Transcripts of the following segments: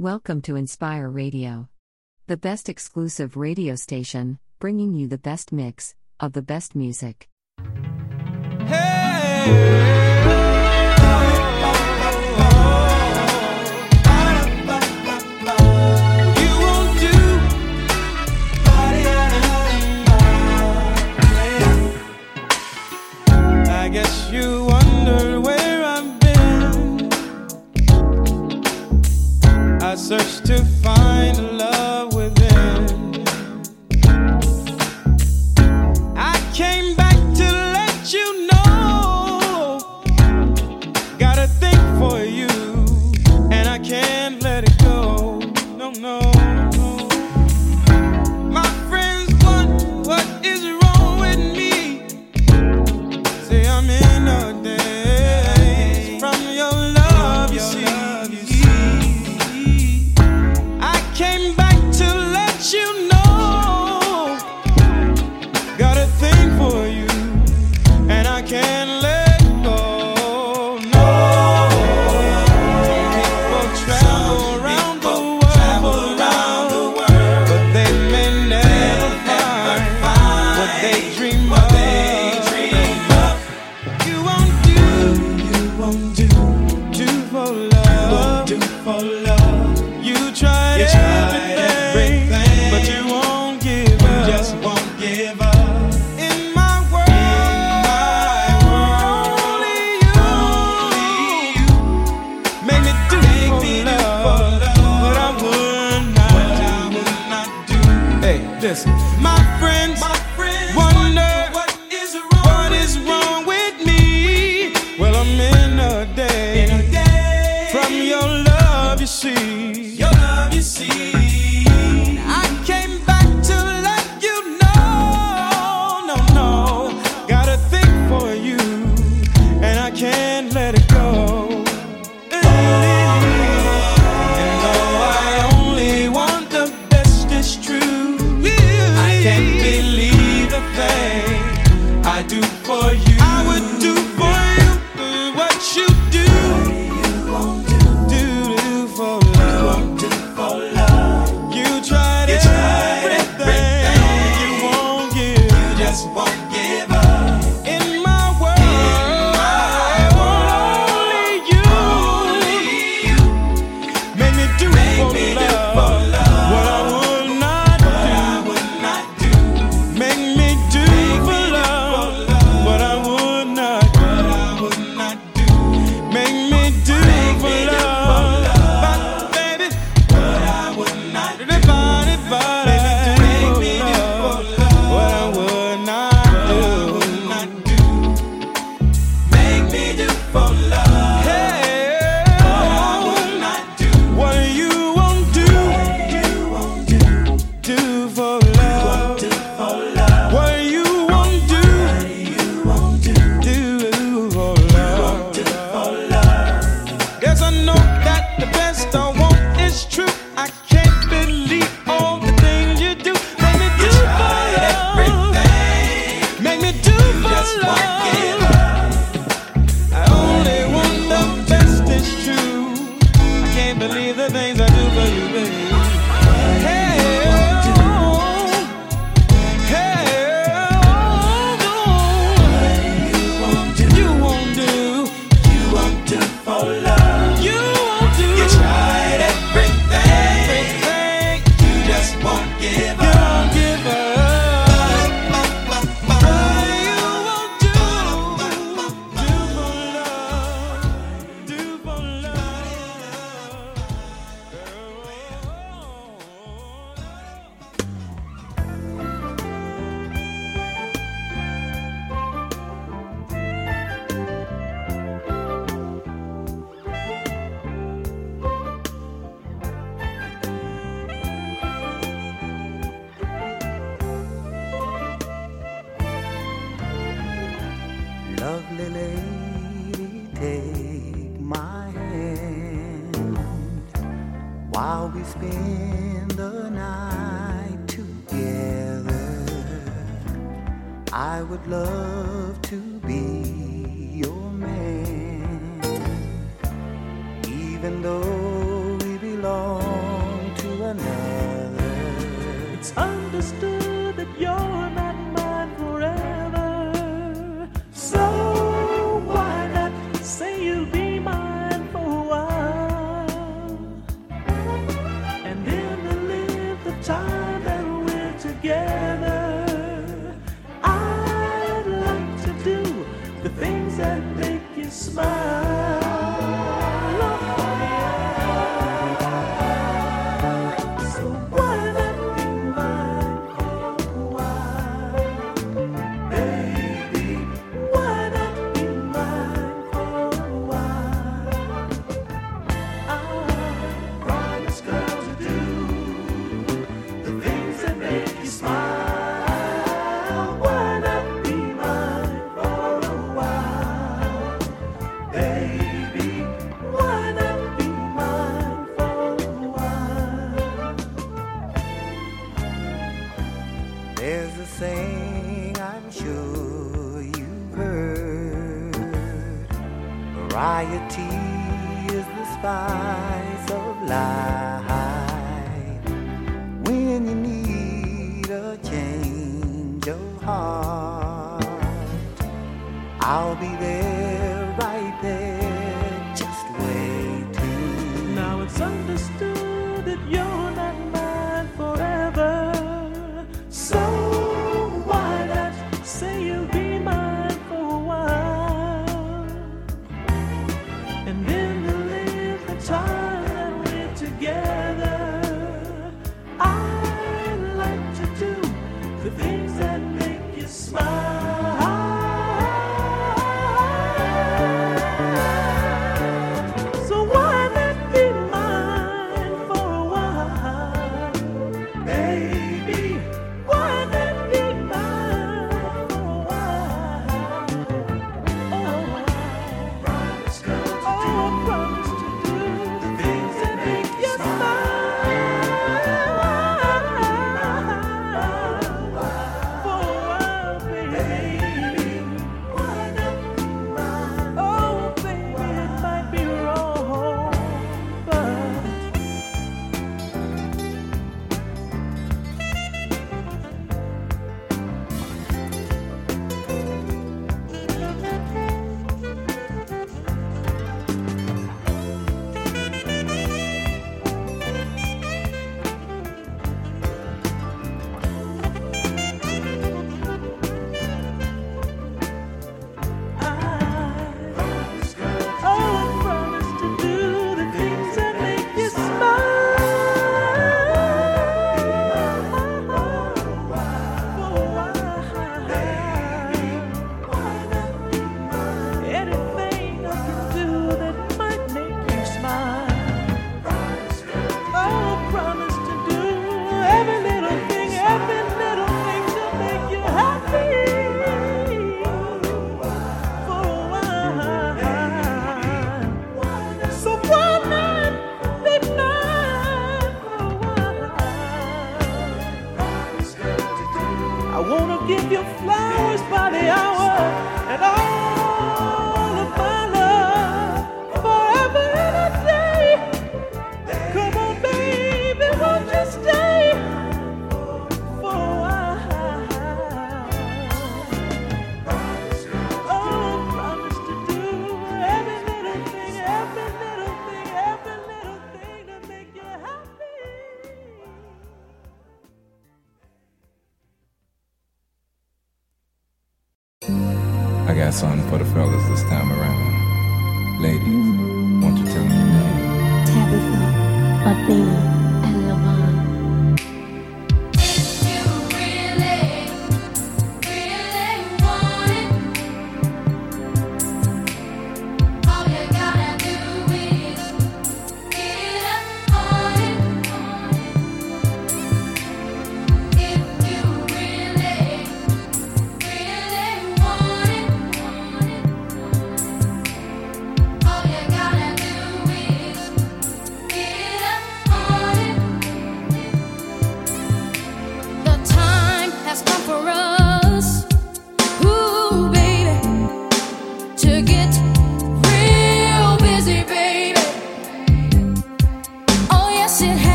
Welcome to Enspire Radio, the best exclusive radio station, bringing you the best mix of the best music. Hey! find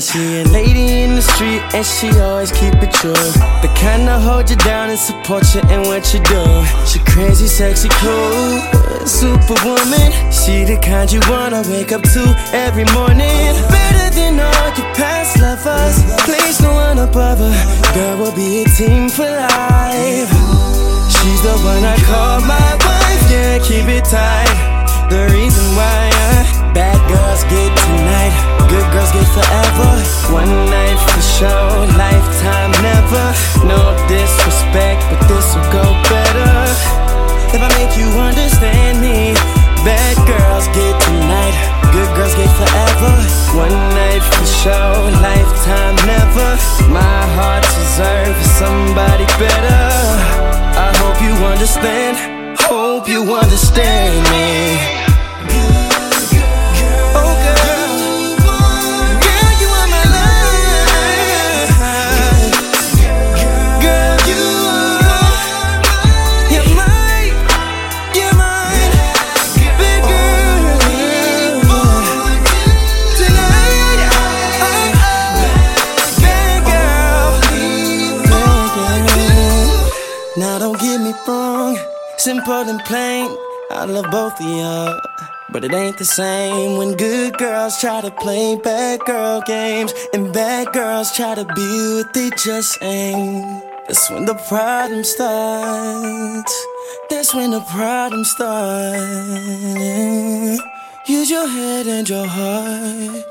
she a lady in the street and she always keep it true. The kind to hold you down and support you in what you do. She crazy, sexy, cool, superwoman. She the kind you wanna wake up to every morning. Better than all your past lovers. Place no one above her. Girl, we'll be a team for life. She's the one I call my wife. Yeah, keep it tight. The reason why uh, bad girls get tonight, good girls get forever. One night for sure, lifetime never. No disrespect, but this will go better. If I make you understand me, bad girls get tonight, good girls get forever. One night for sure, lifetime never. My heart's reserved for somebody better. I hope you understand. Hope you understand me. simple and plain. I love both of y'all. But it ain't the same when good girls try to play bad girl games and bad girls try to be what they just ain't. That's when the problem starts. That's when the problem starts. Use your head and your heart.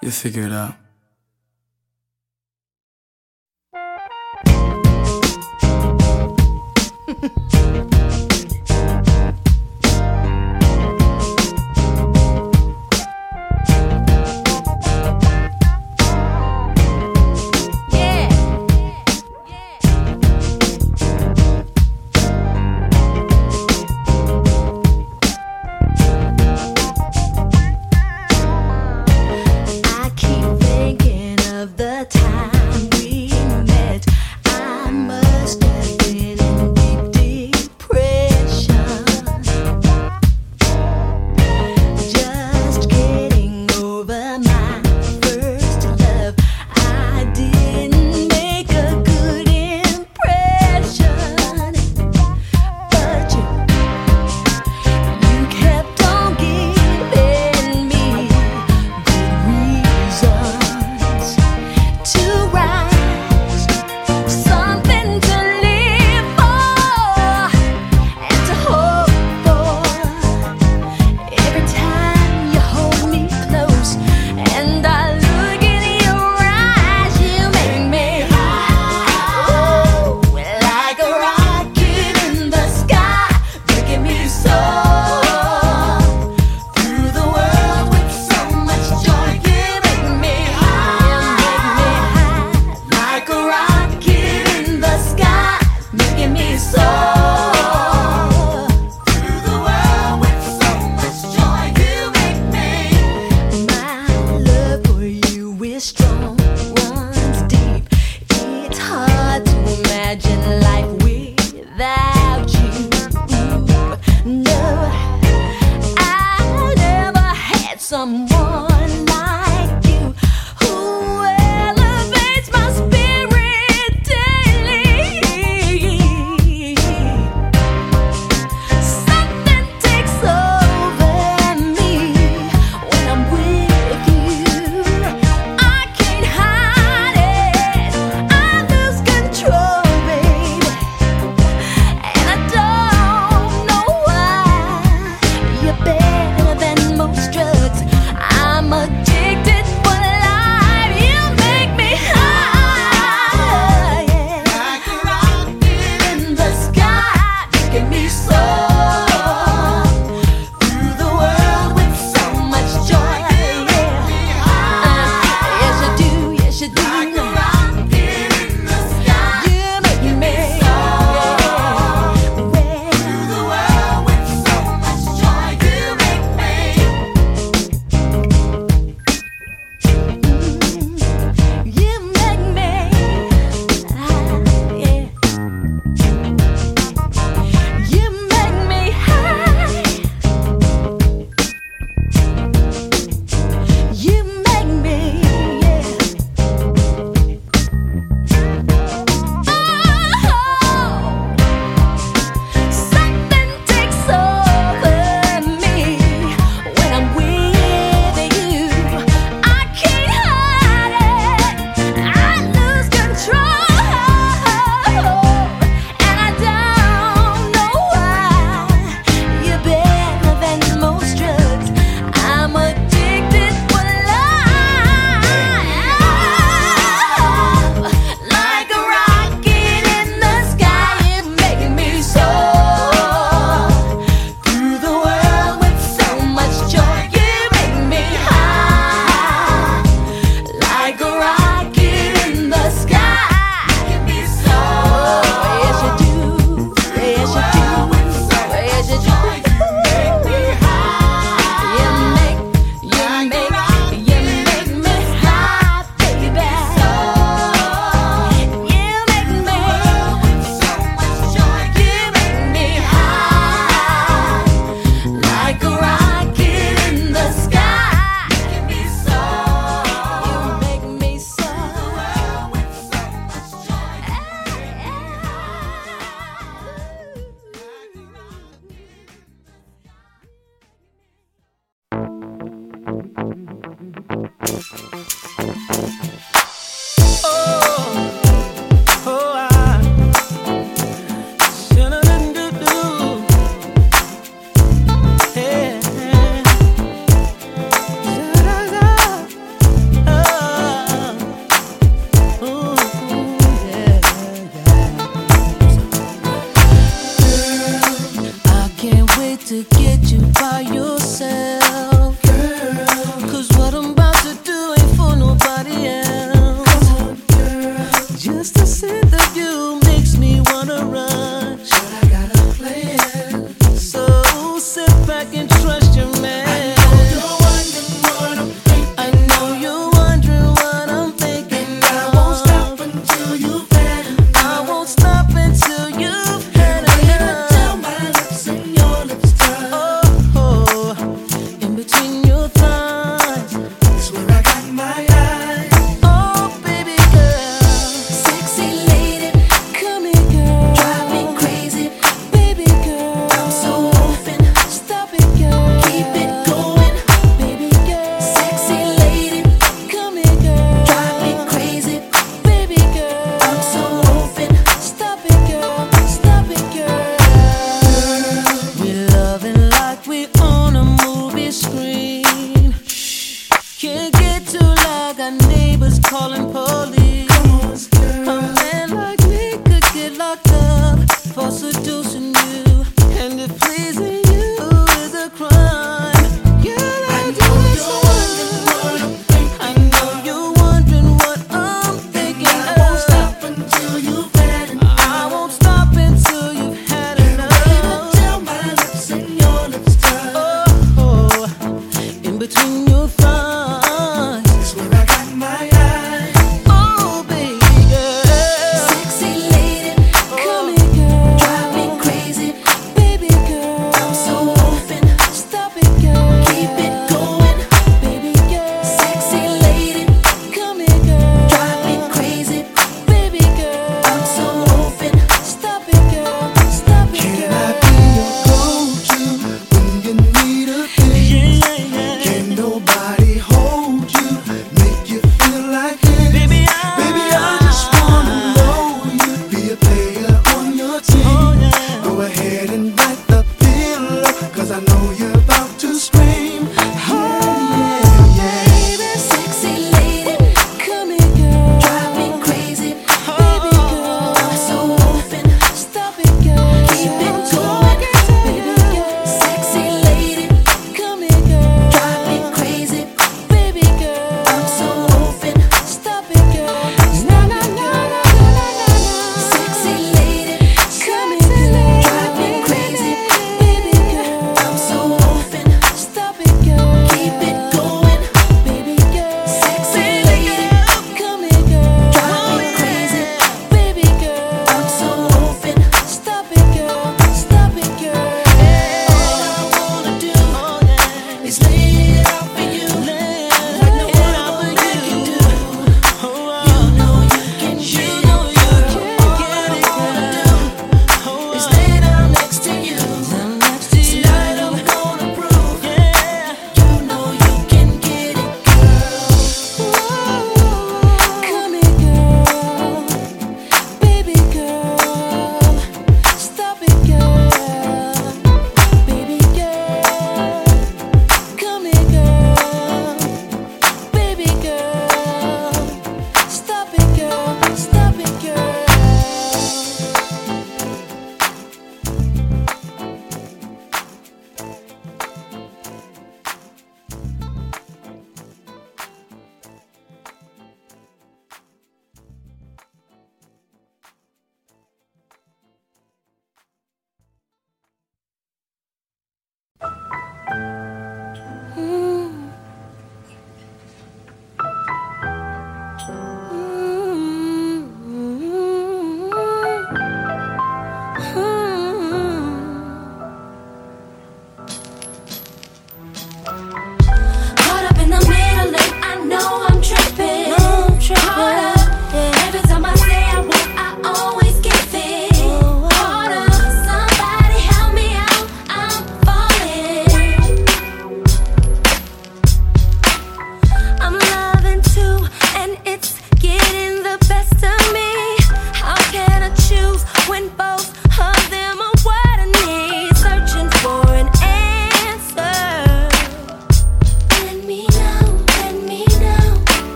You'll figure it out.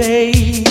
got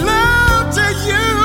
love to you.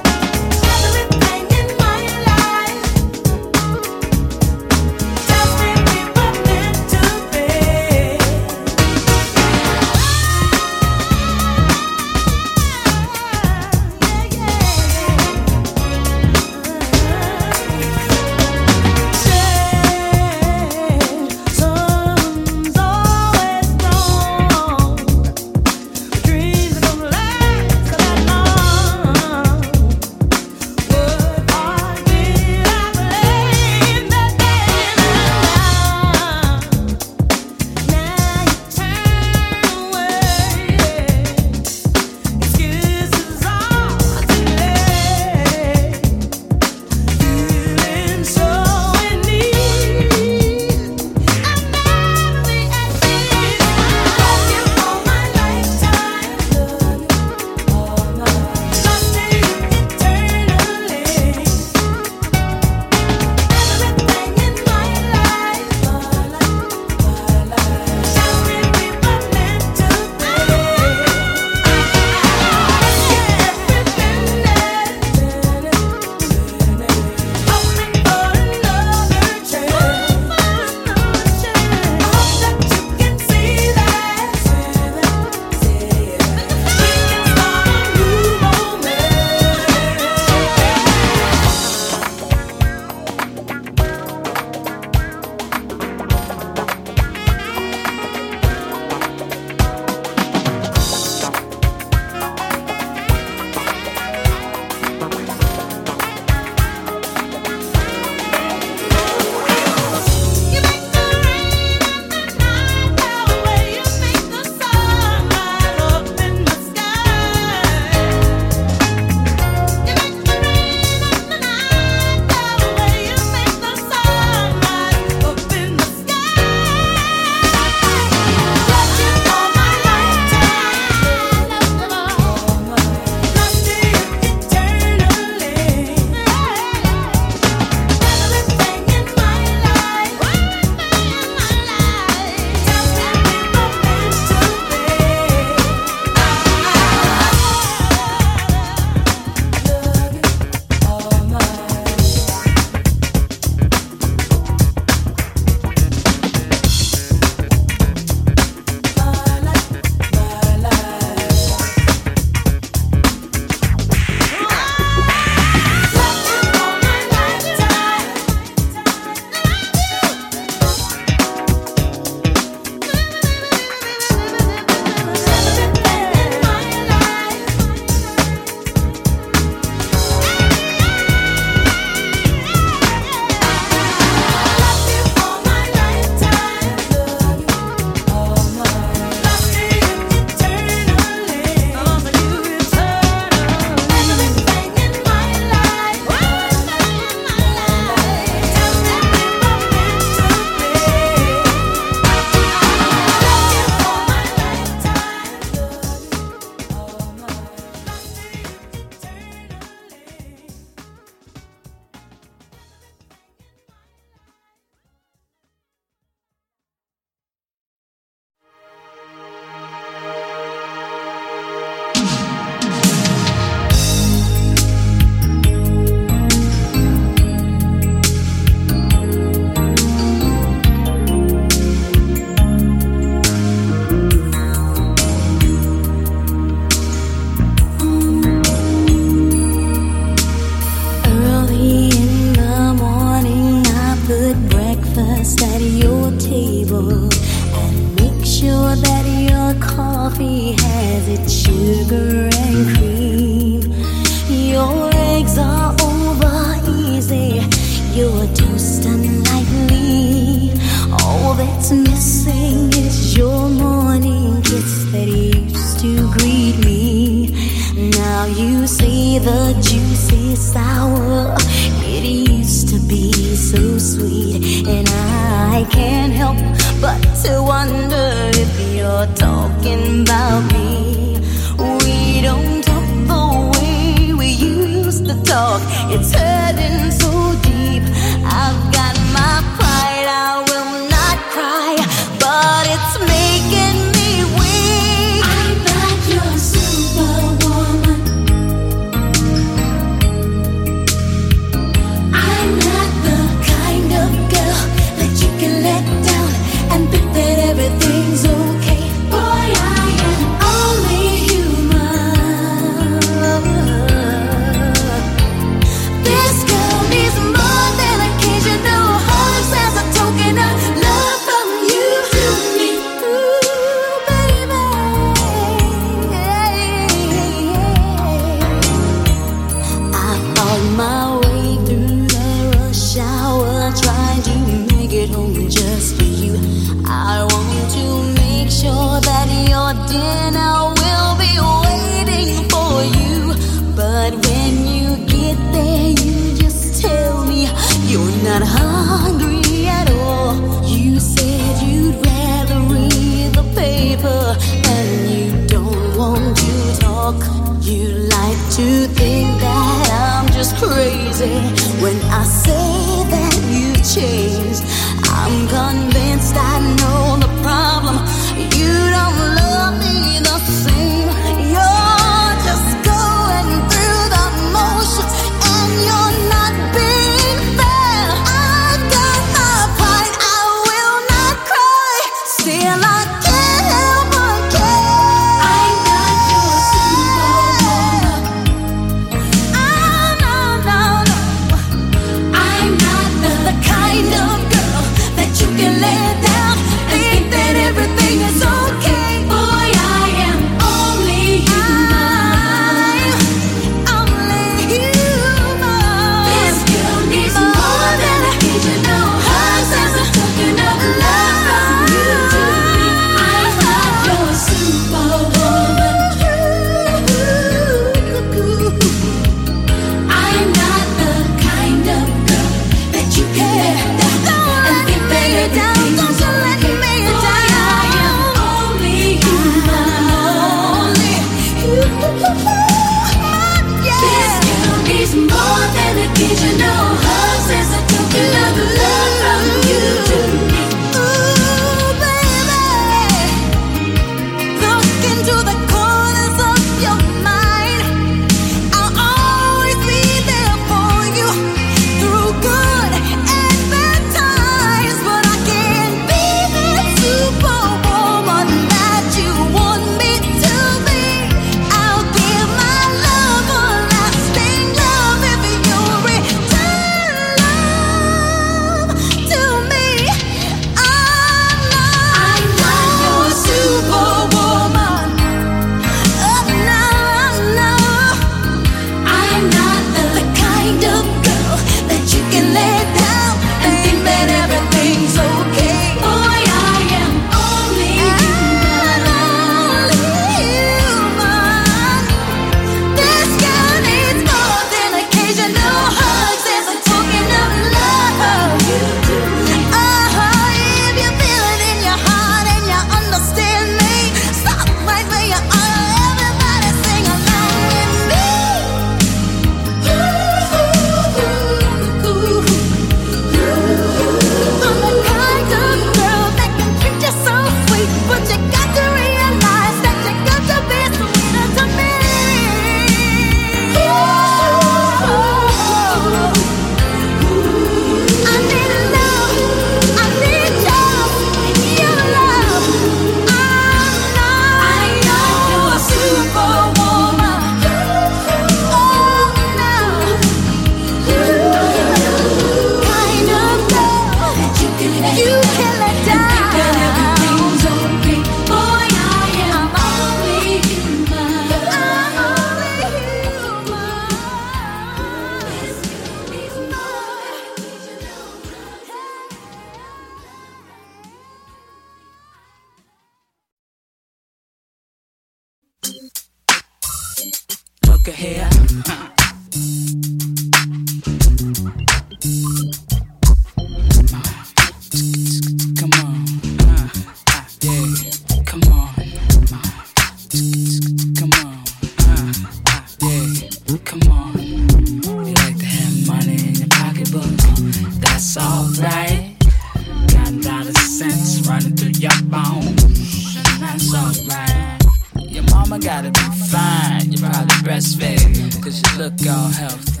Gotta be fine. You're probably breastfed. Cause you look all healthy.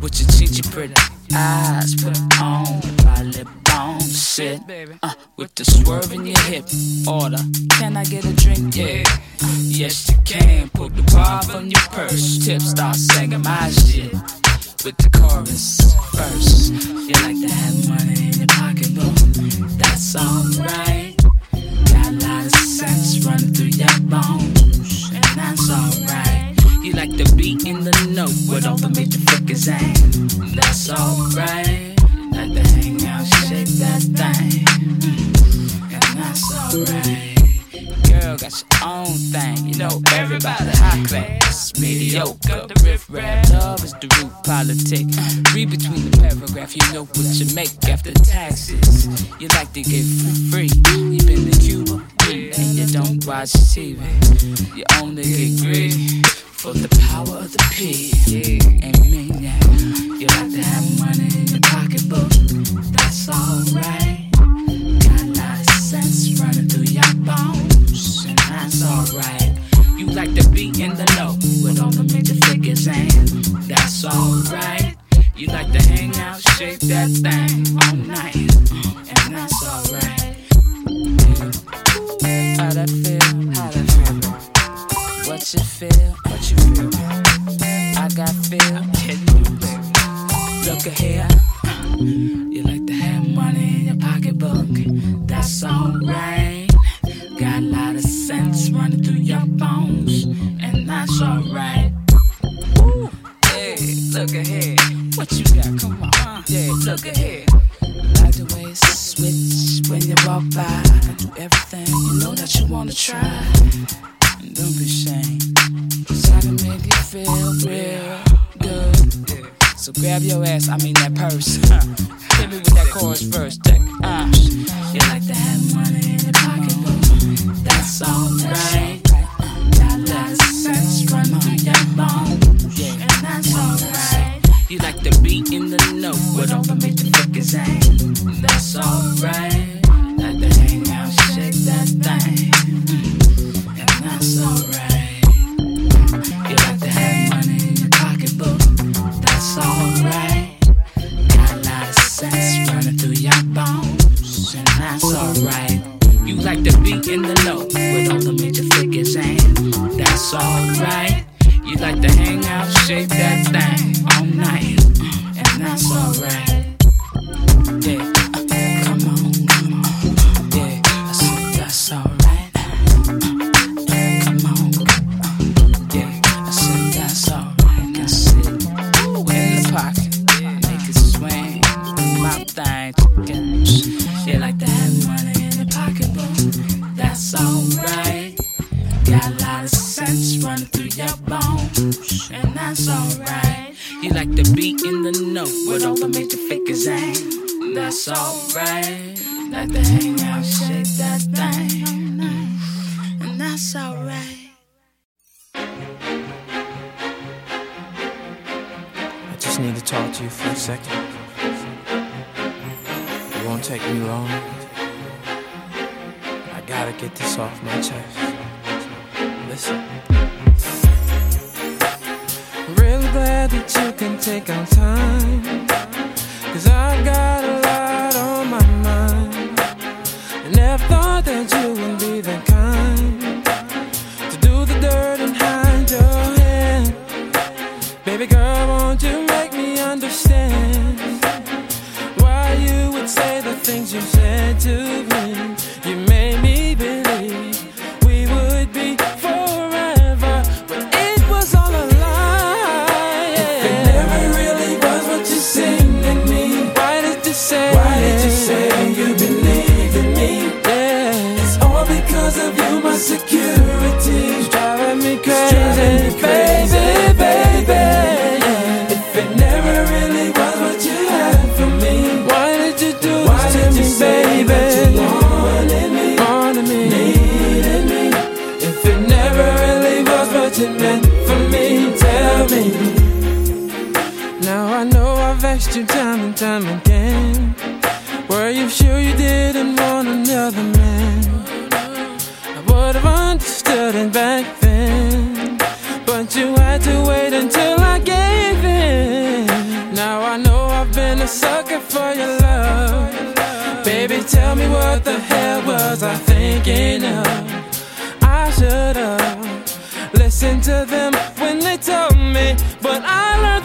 With your cheeky pretty eyes put on my lip bone shit. Uh, with the swerve in your hip order. Can I get a drink? Yeah. Uh, yes, you can. Pull the bar from your purse. Tip start singing my shit. With the chorus first. You like to have money in your pocketbook. That's alright. Got a lot of sense running through your bones. That's alright. You like the beat in the note with all the major figures ain't. That's alright. Like to hang out, shake that thing. Mm, And that's alright. Girl got your own thing, you know everybody high class, mediocre, riff rap, love is the root politic. Read between the paragraph, you know what you make after taxes. You like to get for free, you been to Cuba, and you don't watch TV. You only get greedy for the power of the P. And me, yeah. You like to have money in your pocketbook, that's alright. Got a lot of sense running through your bones, and alright. You like the beat in the note with all the major figures, and that's alright. You like to hang out, shake that thing all night, and that's alright. How that feel? How that feel? What you feel? What you feel? I got feel. Look at here. You like to have money in your pocketbook. That's alright. Got a lot of sense running through your bones. And that's alright. Ooh, Hey, look ahead. What you got? Come on. Yeah, look ahead. Like the way it switch when you walk by. I do everything you know that you wanna try. And don't be ashamed. Cause I can make you feel real good. So grab your ass, I mean that purse. Hit me with that chorus first. Check. Uh, you like to have money in your pocketbook. That's alright. Through your bones. And that's alright. You like the in the the figures ain't. That's alright. Like to hang out, shake that thing. And that's alright. You like to have money in your pocketbook. That's alright. Got a lot of sense running through your bones. And that's alright. You like the beat in the note with all the major figures and That's alright. You like to hang out, shake that thing all night. Mm, and that's alright. You like the beat in the note with all the major figures ain't. That's alright. Like to hang out, shake that thing, and that's alright. I just need to talk to you for a second. It won't take me long. I gotta get this off my chest. Listen. Glad that you can take our time. Cause I've got a lot on my mind. And I never thought that you would be the kind asked you time and time again Were you sure you didn't want another man? I would have understood it back then But you had to wait until I gave in Now I know I've been a sucker for your love Baby, tell me what the hell was I thinking of? I should've listened to them when they told me But I learned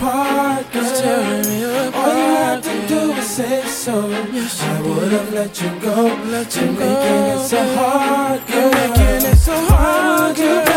apart, girl. It's me apart. All you had to do was say so. Yes, I would have let you go. Let you You're go. Making it so hard, girl. You're making it so hard, girl.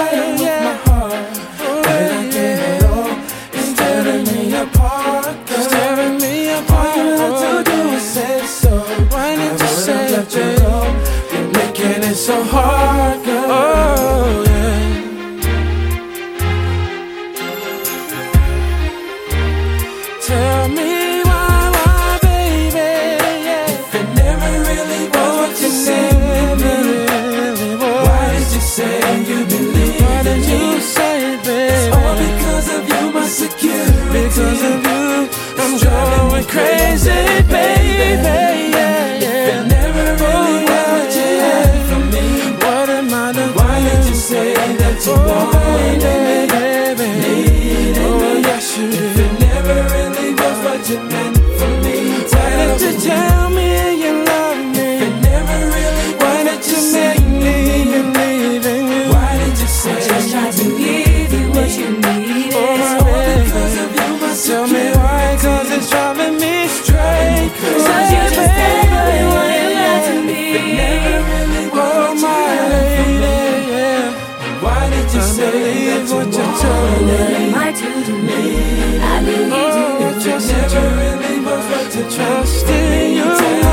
to trust in you.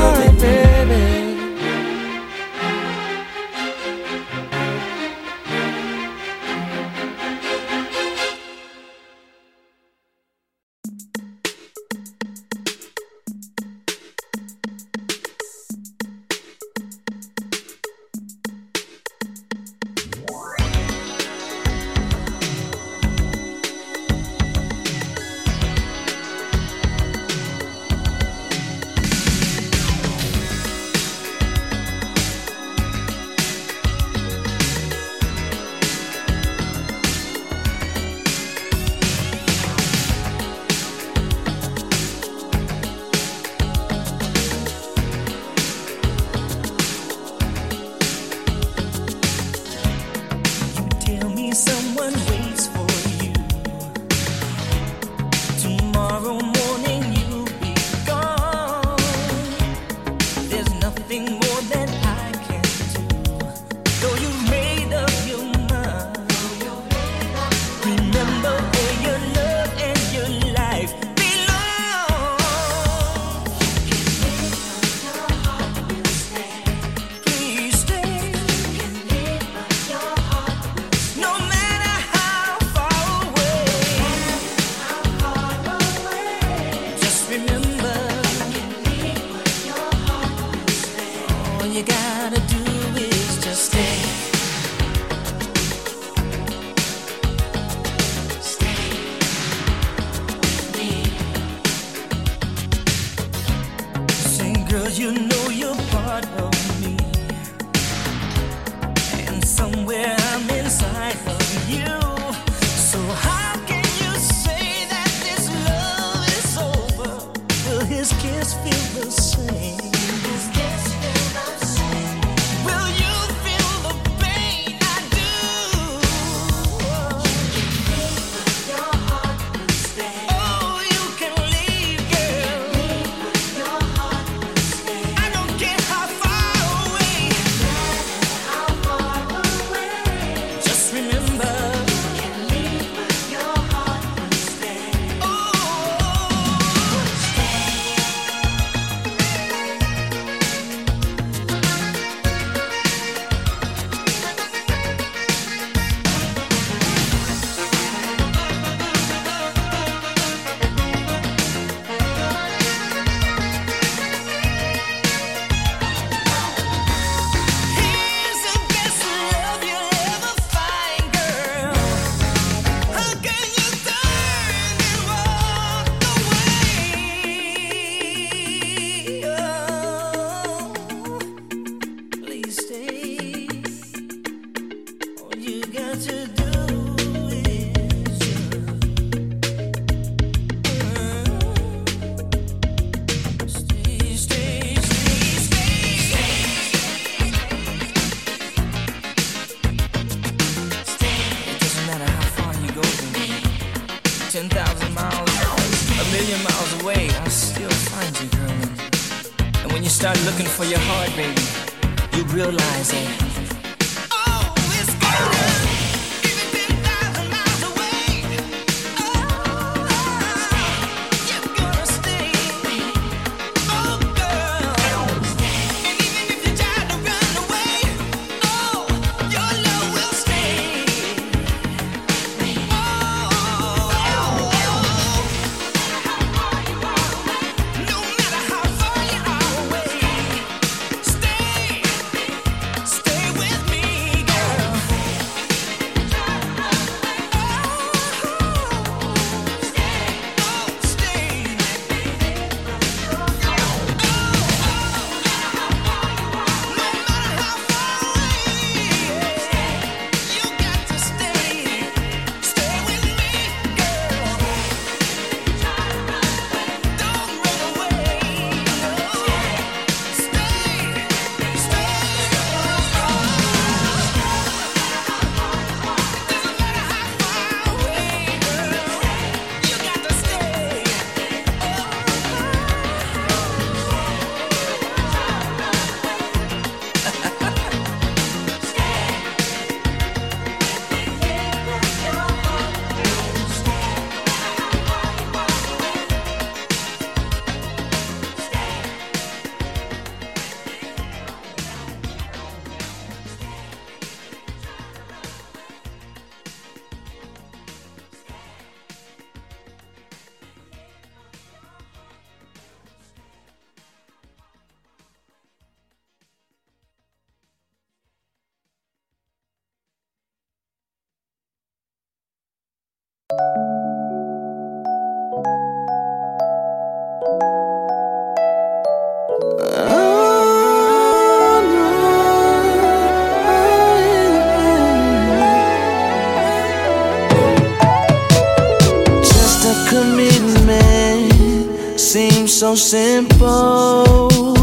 so simple.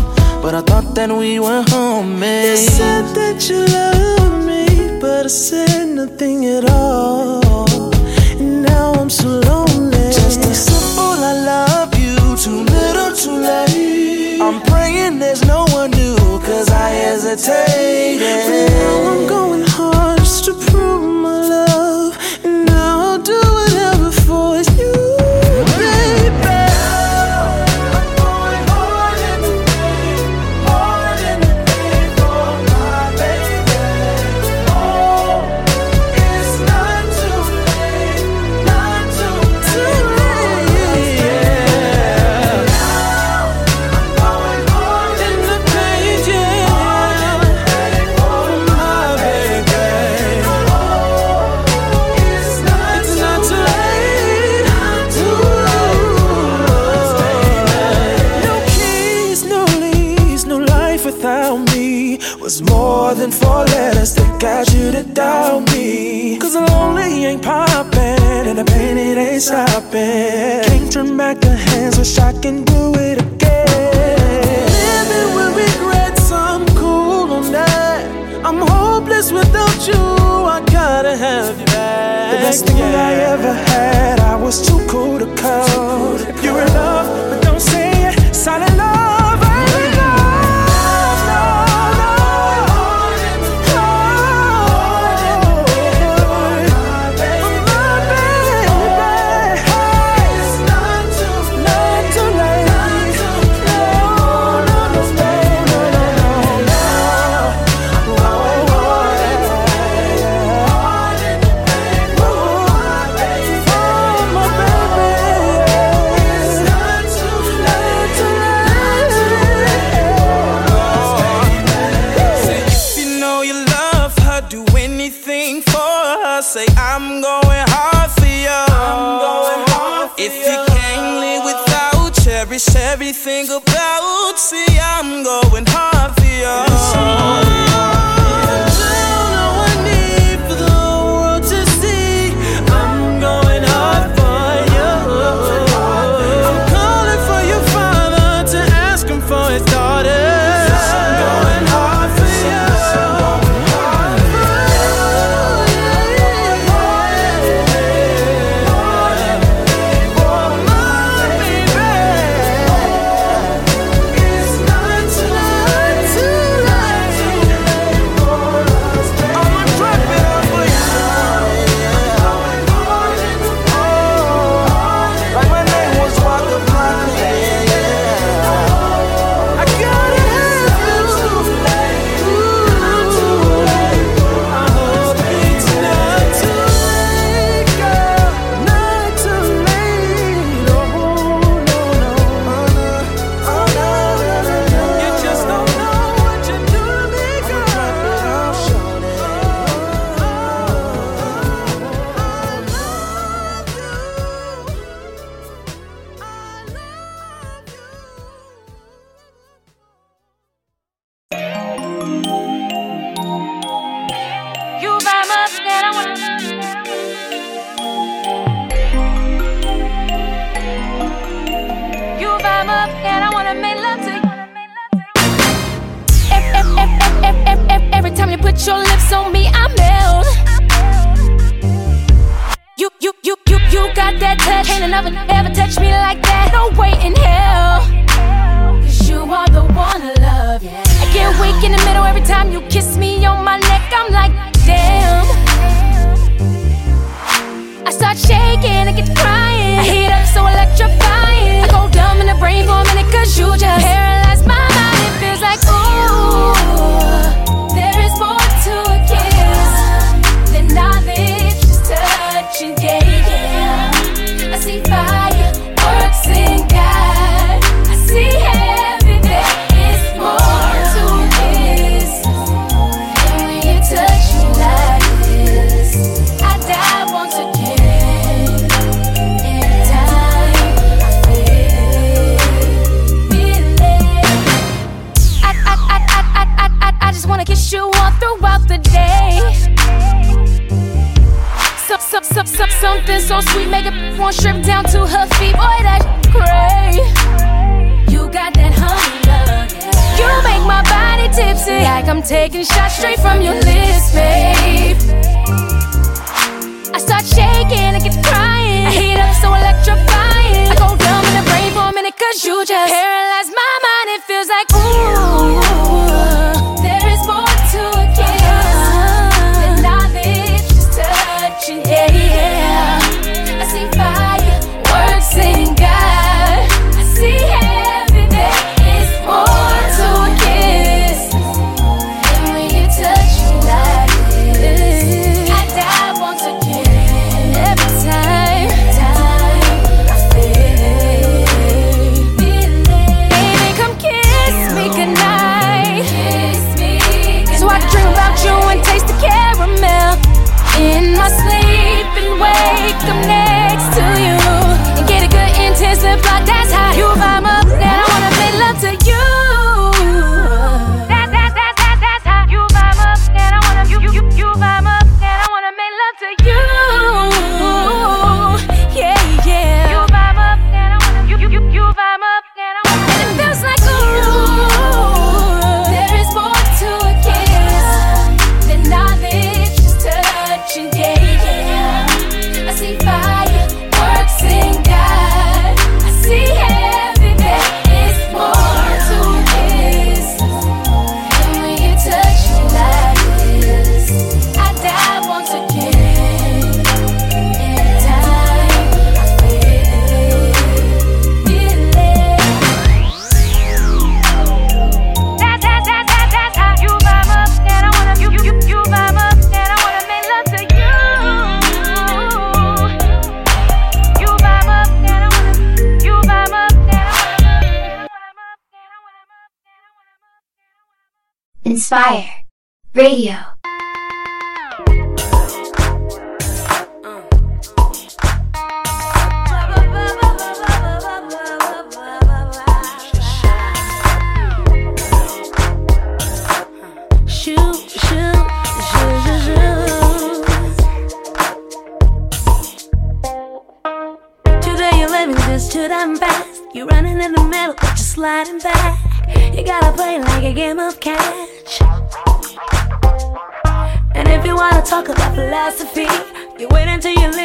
But I thought that we were homemade. You said that you love me, but I said.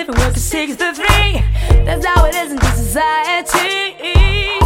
living working six to three. That's how it is in this society.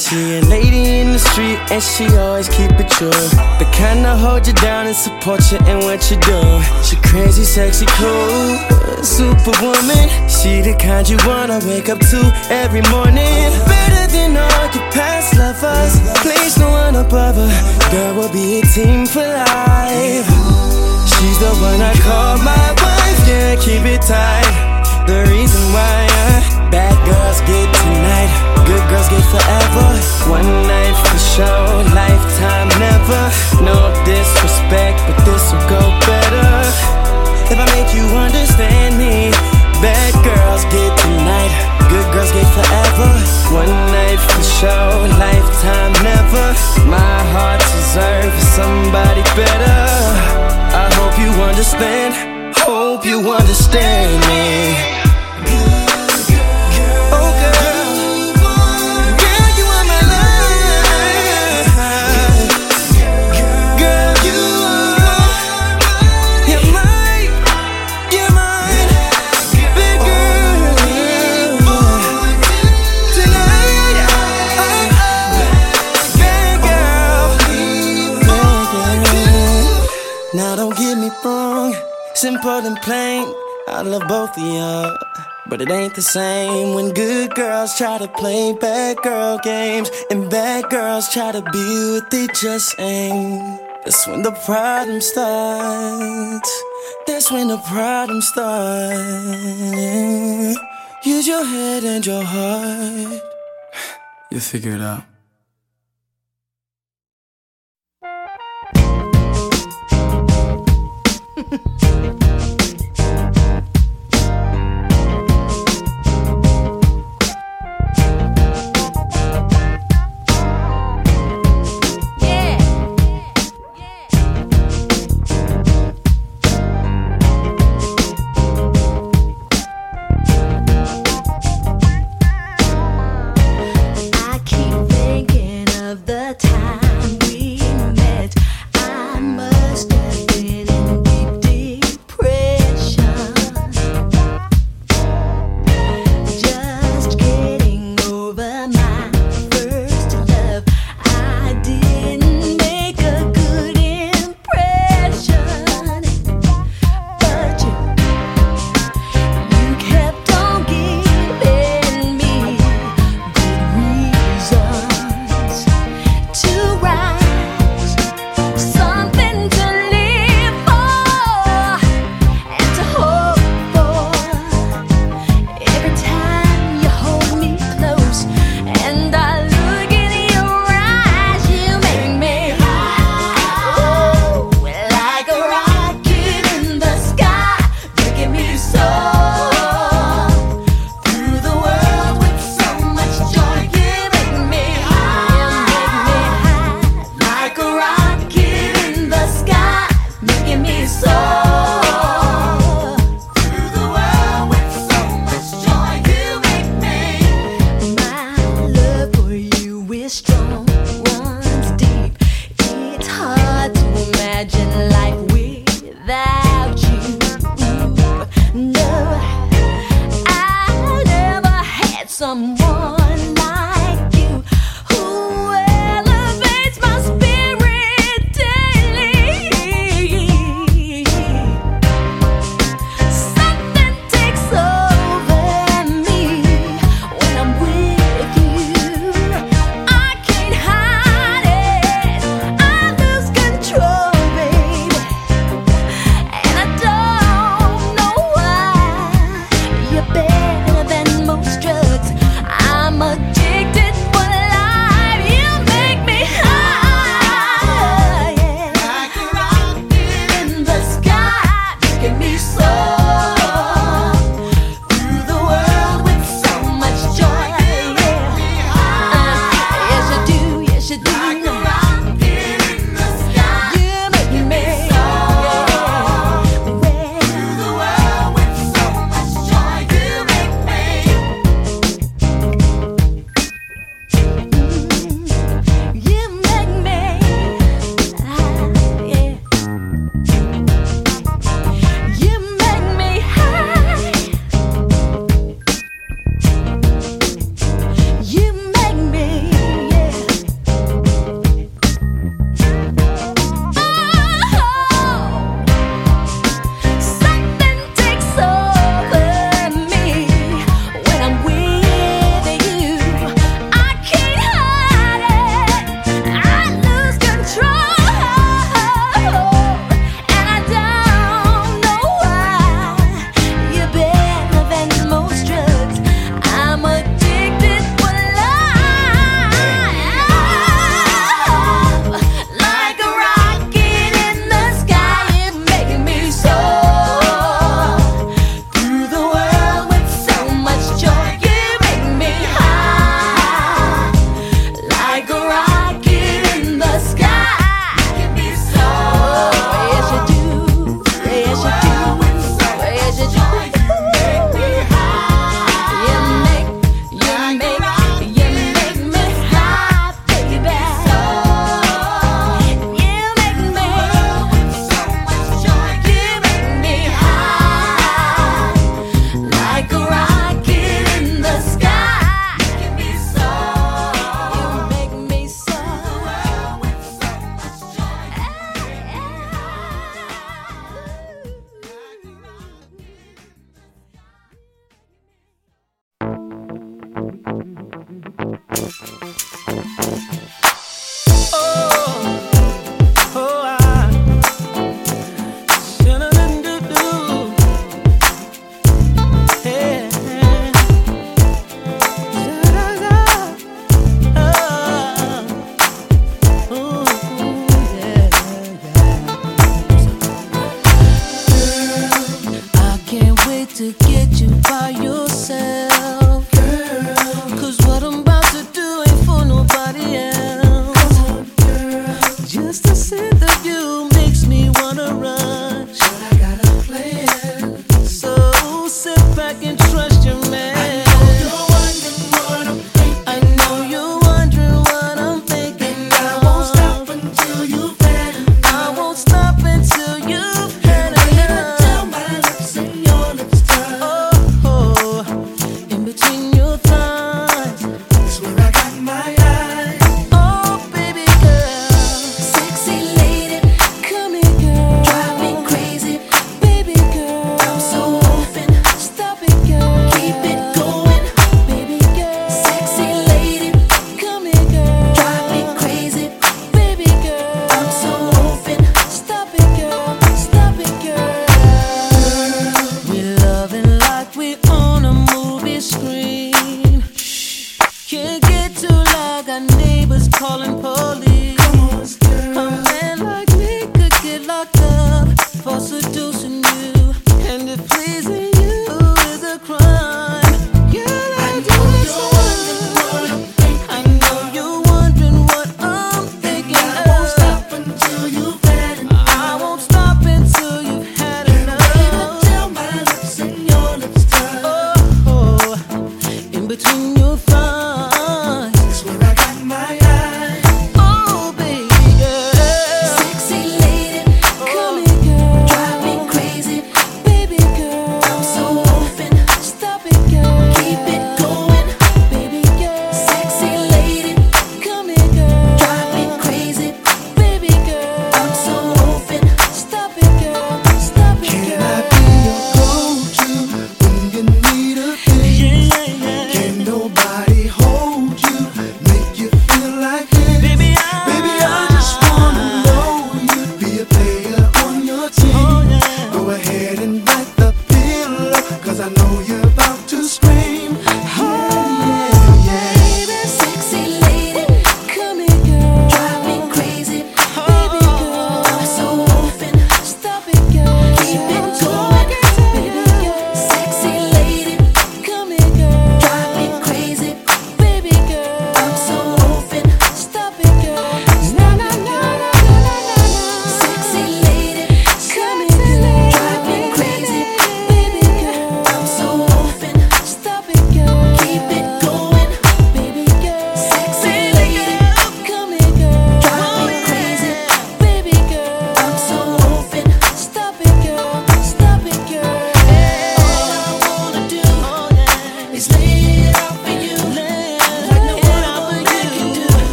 she a lady in the street and she always keep it true. The kind that hold you down and support you in what you do. She crazy, sexy, cool, uh, superwoman. She the kind you wanna wake up to every morning. Better than all your past lovers. Place no one above her. Girl, we'll be a team for life. She's the one I call my wife. Yeah, keep it tight. better. I hope you understand. Hope you understand me. both of y'all. But it ain't the same when good girls try to play bad girl games and bad girls try to be what they just ain't. That's when the problem starts. That's when the problem starts. Use your head and your heart. You figure it out.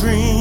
I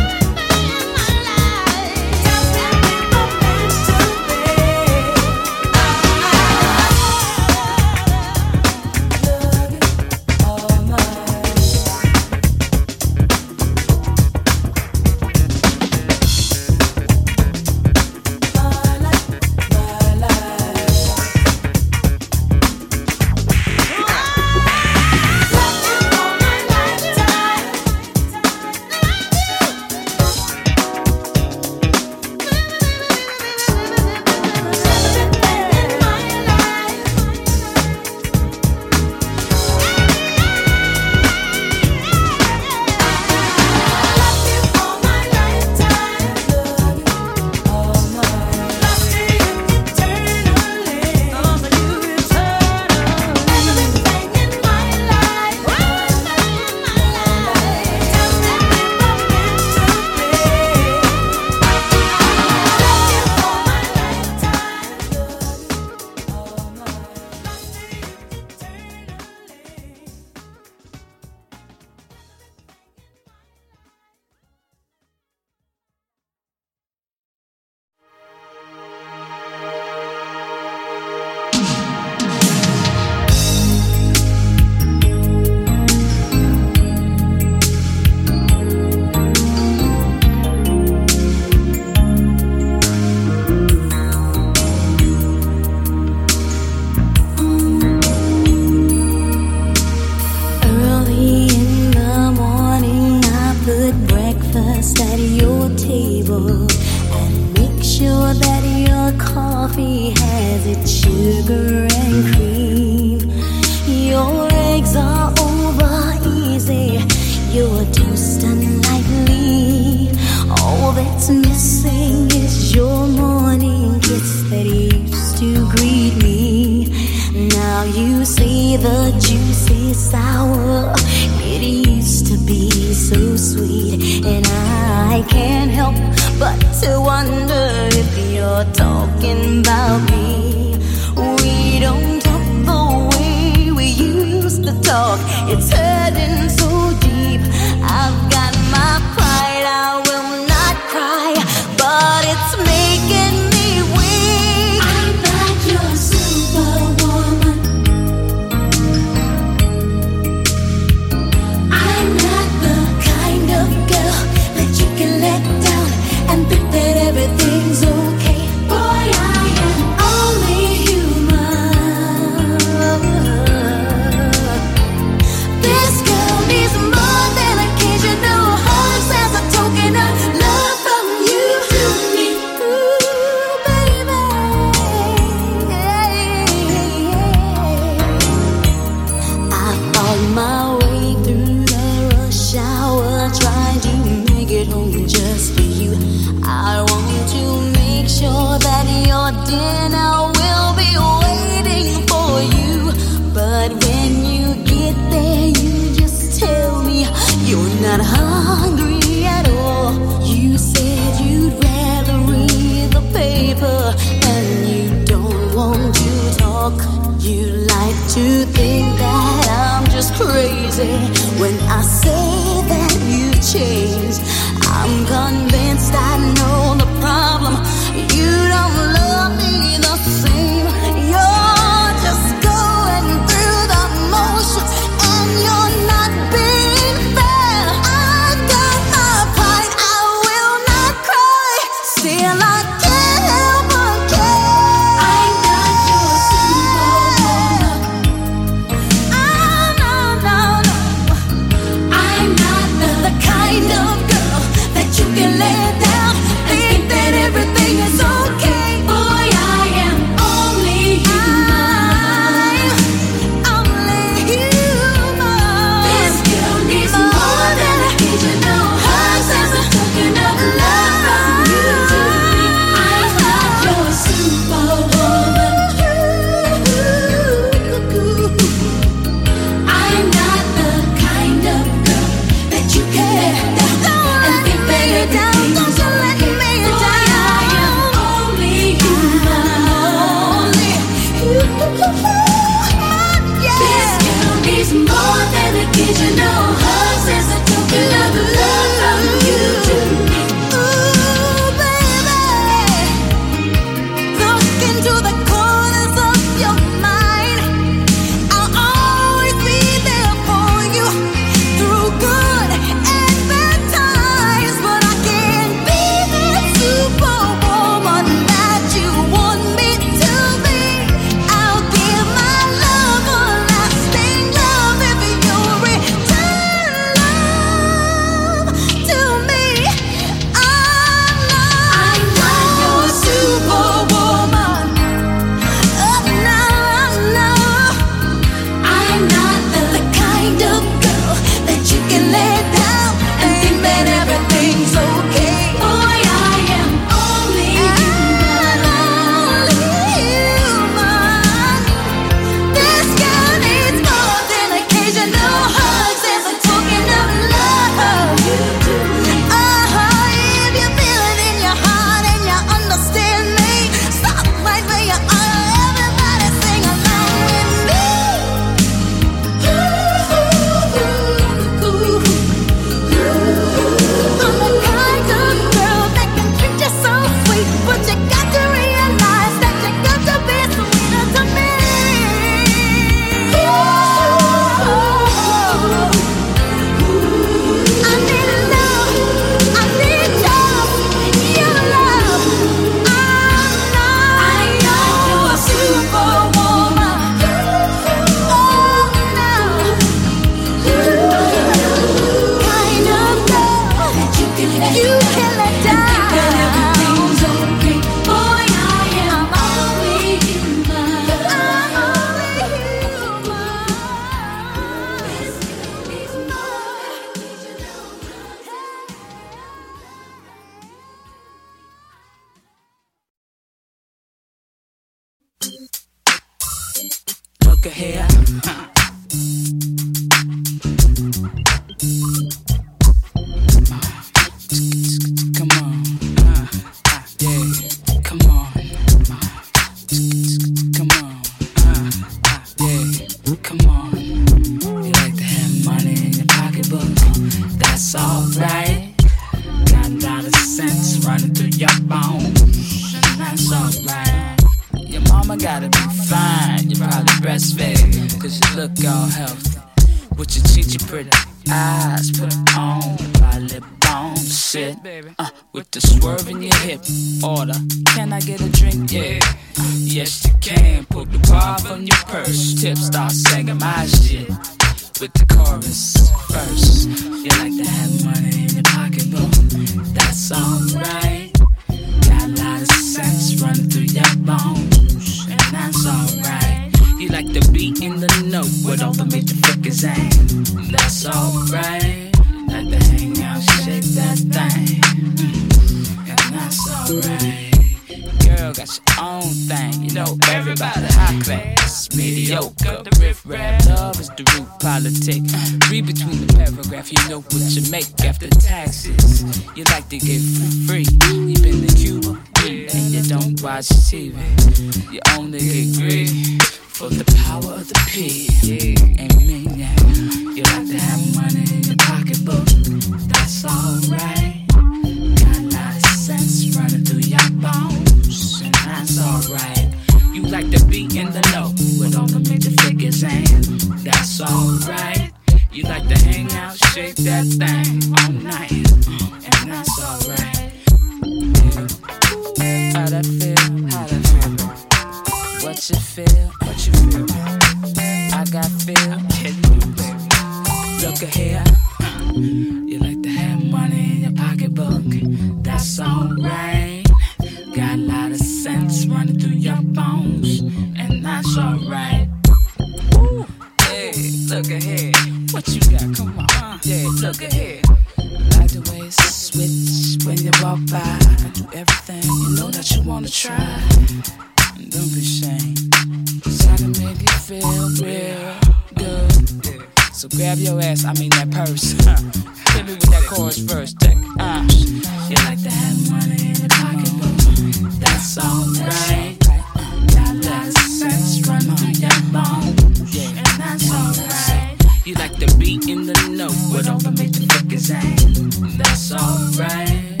in the know with all the fuckers ain't. That's alright.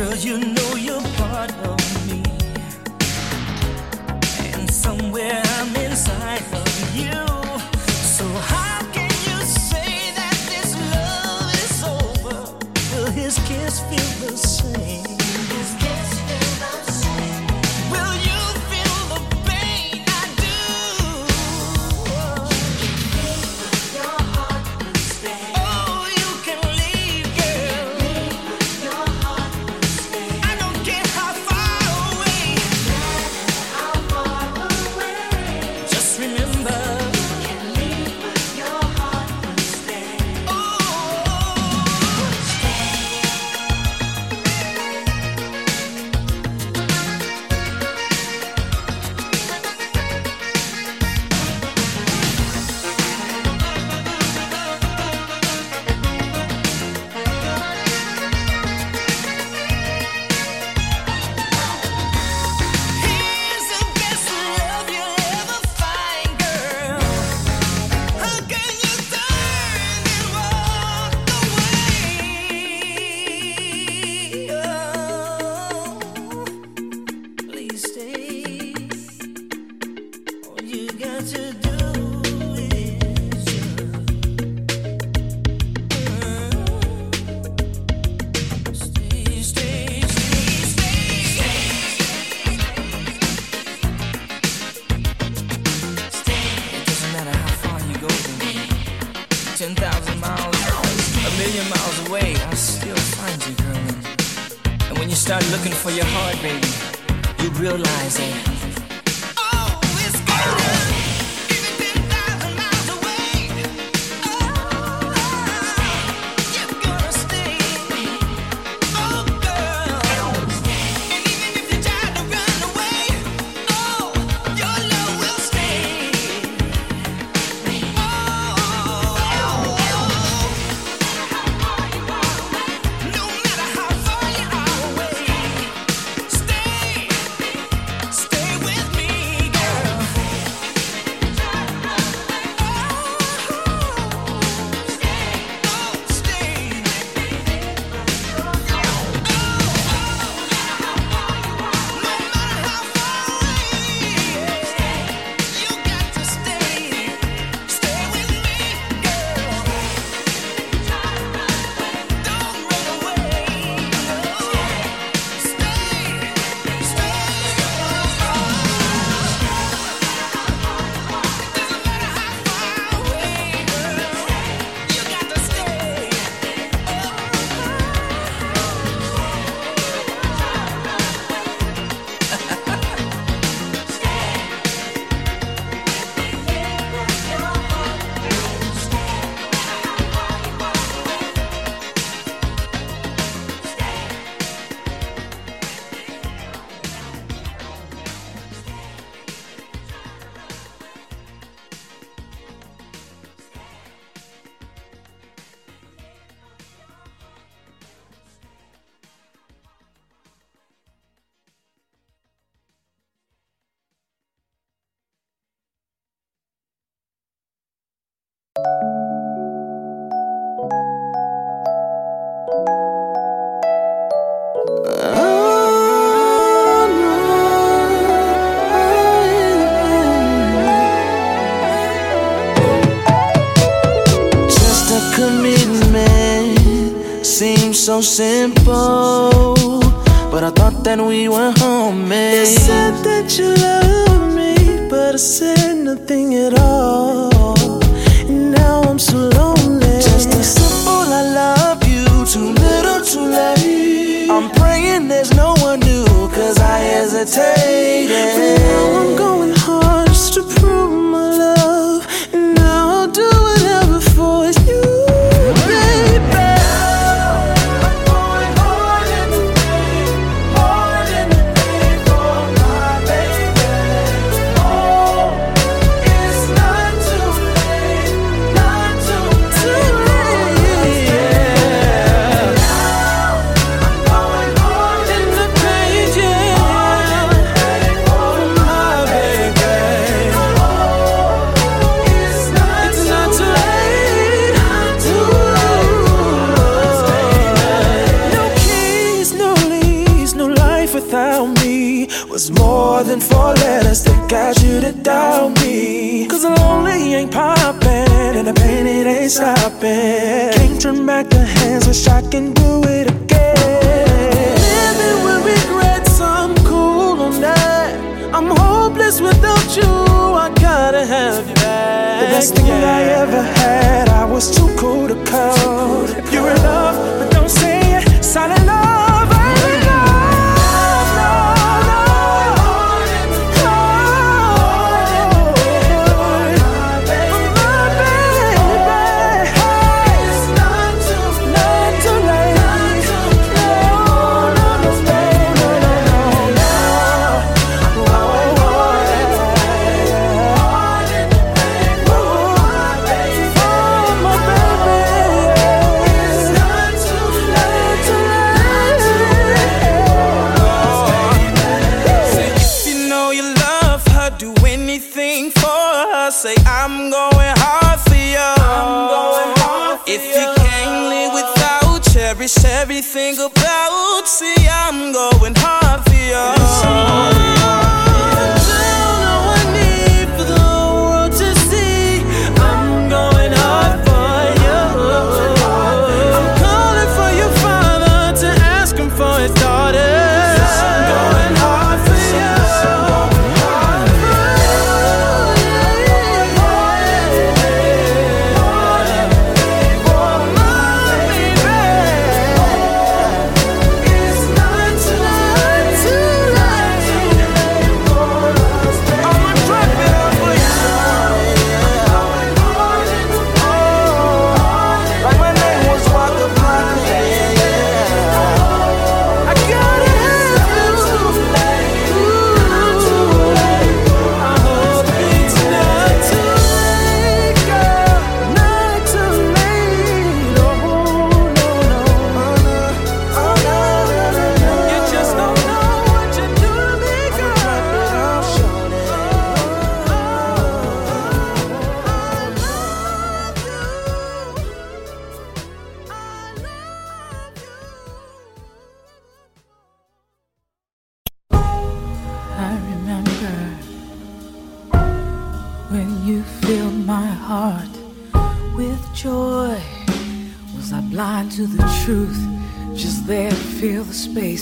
Girl, you know you're part of me. And somewhere so simple.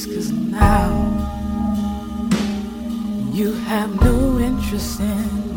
Cause now you have no interest in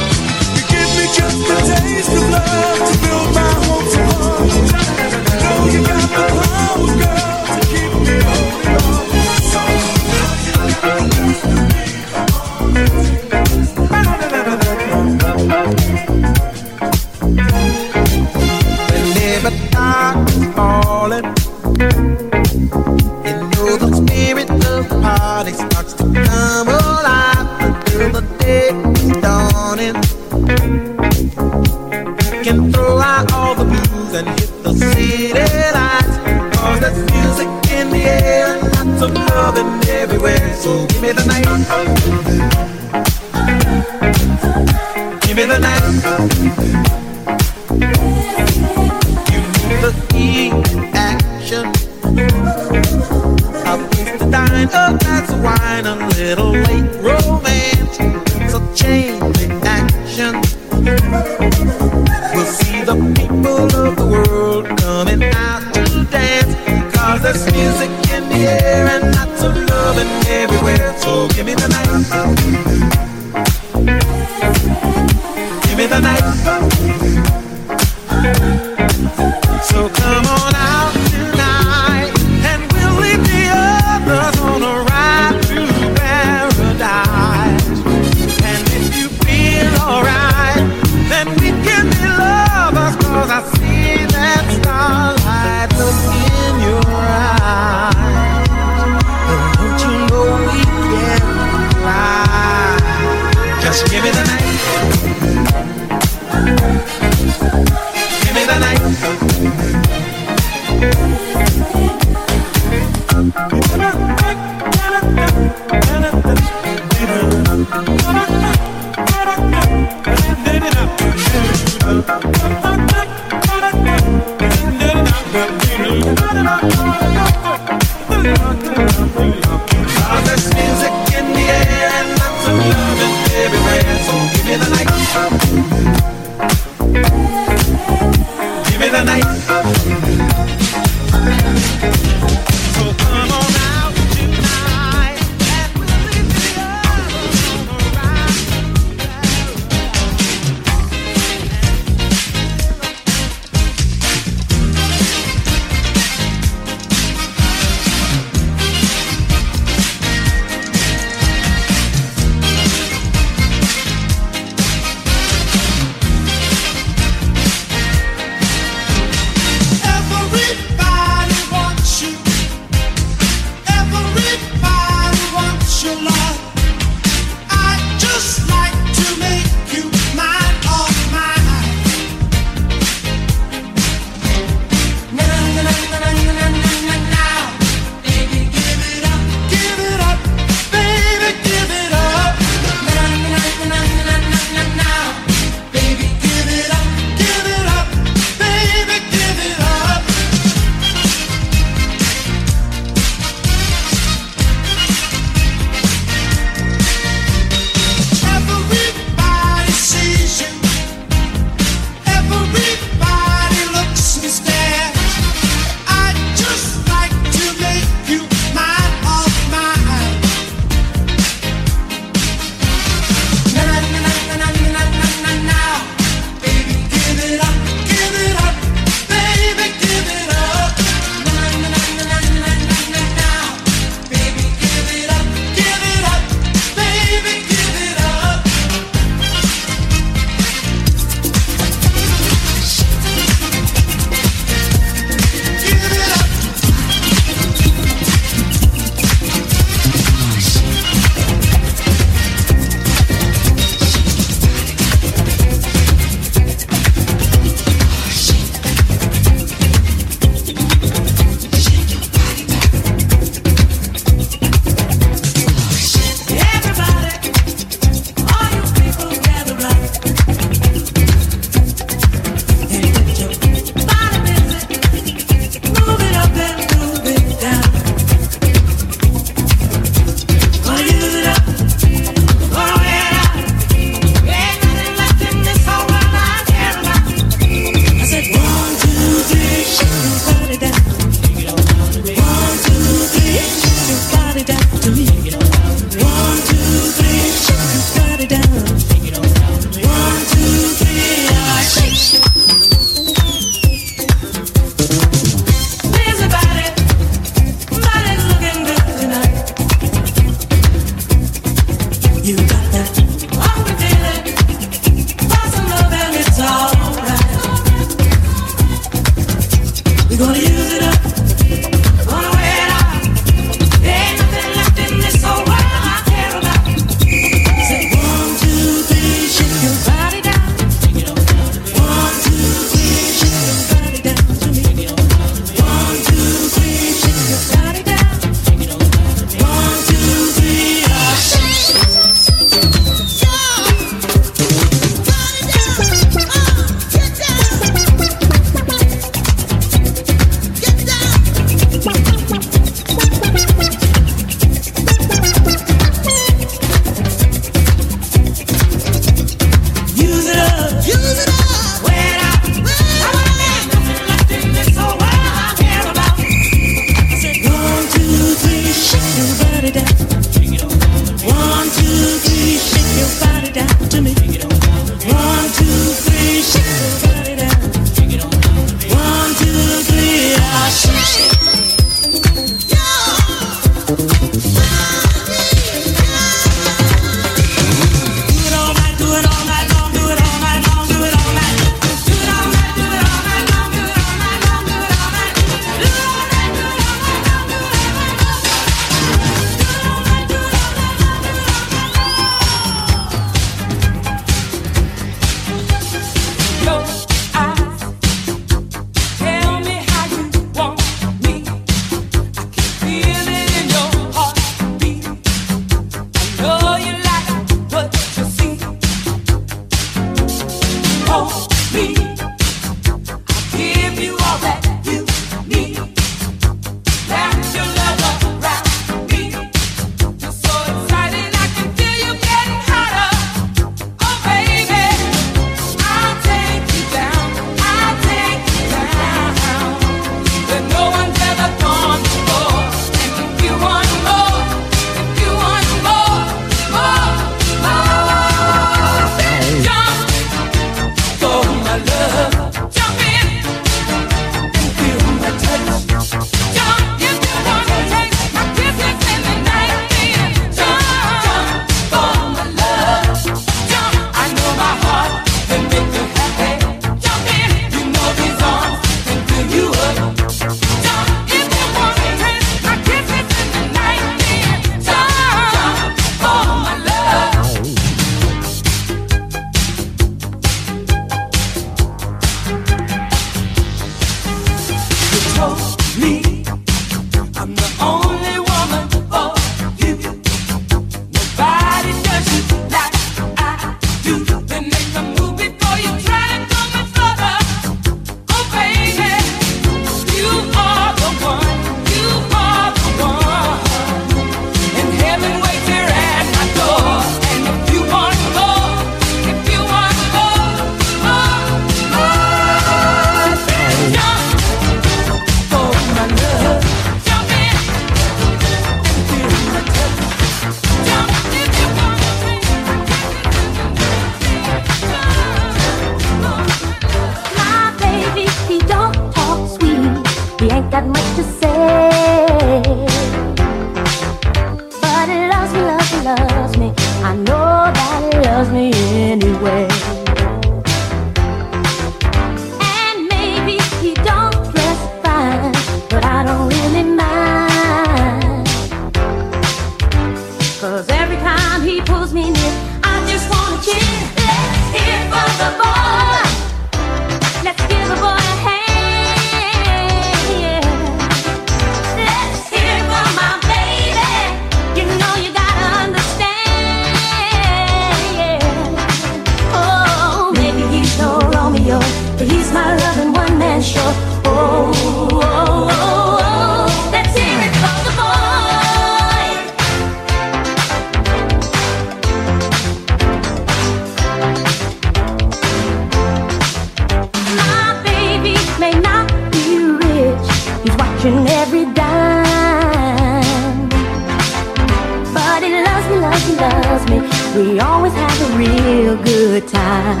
good time.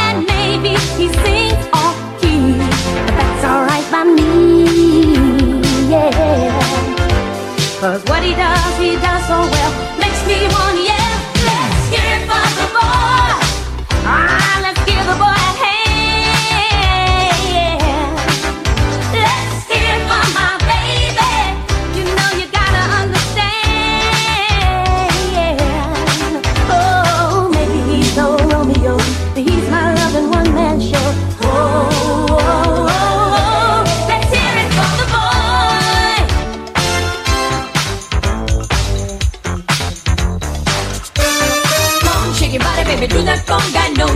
And maybe he sings off key, but that's alright by me, yeah. Cause what he does.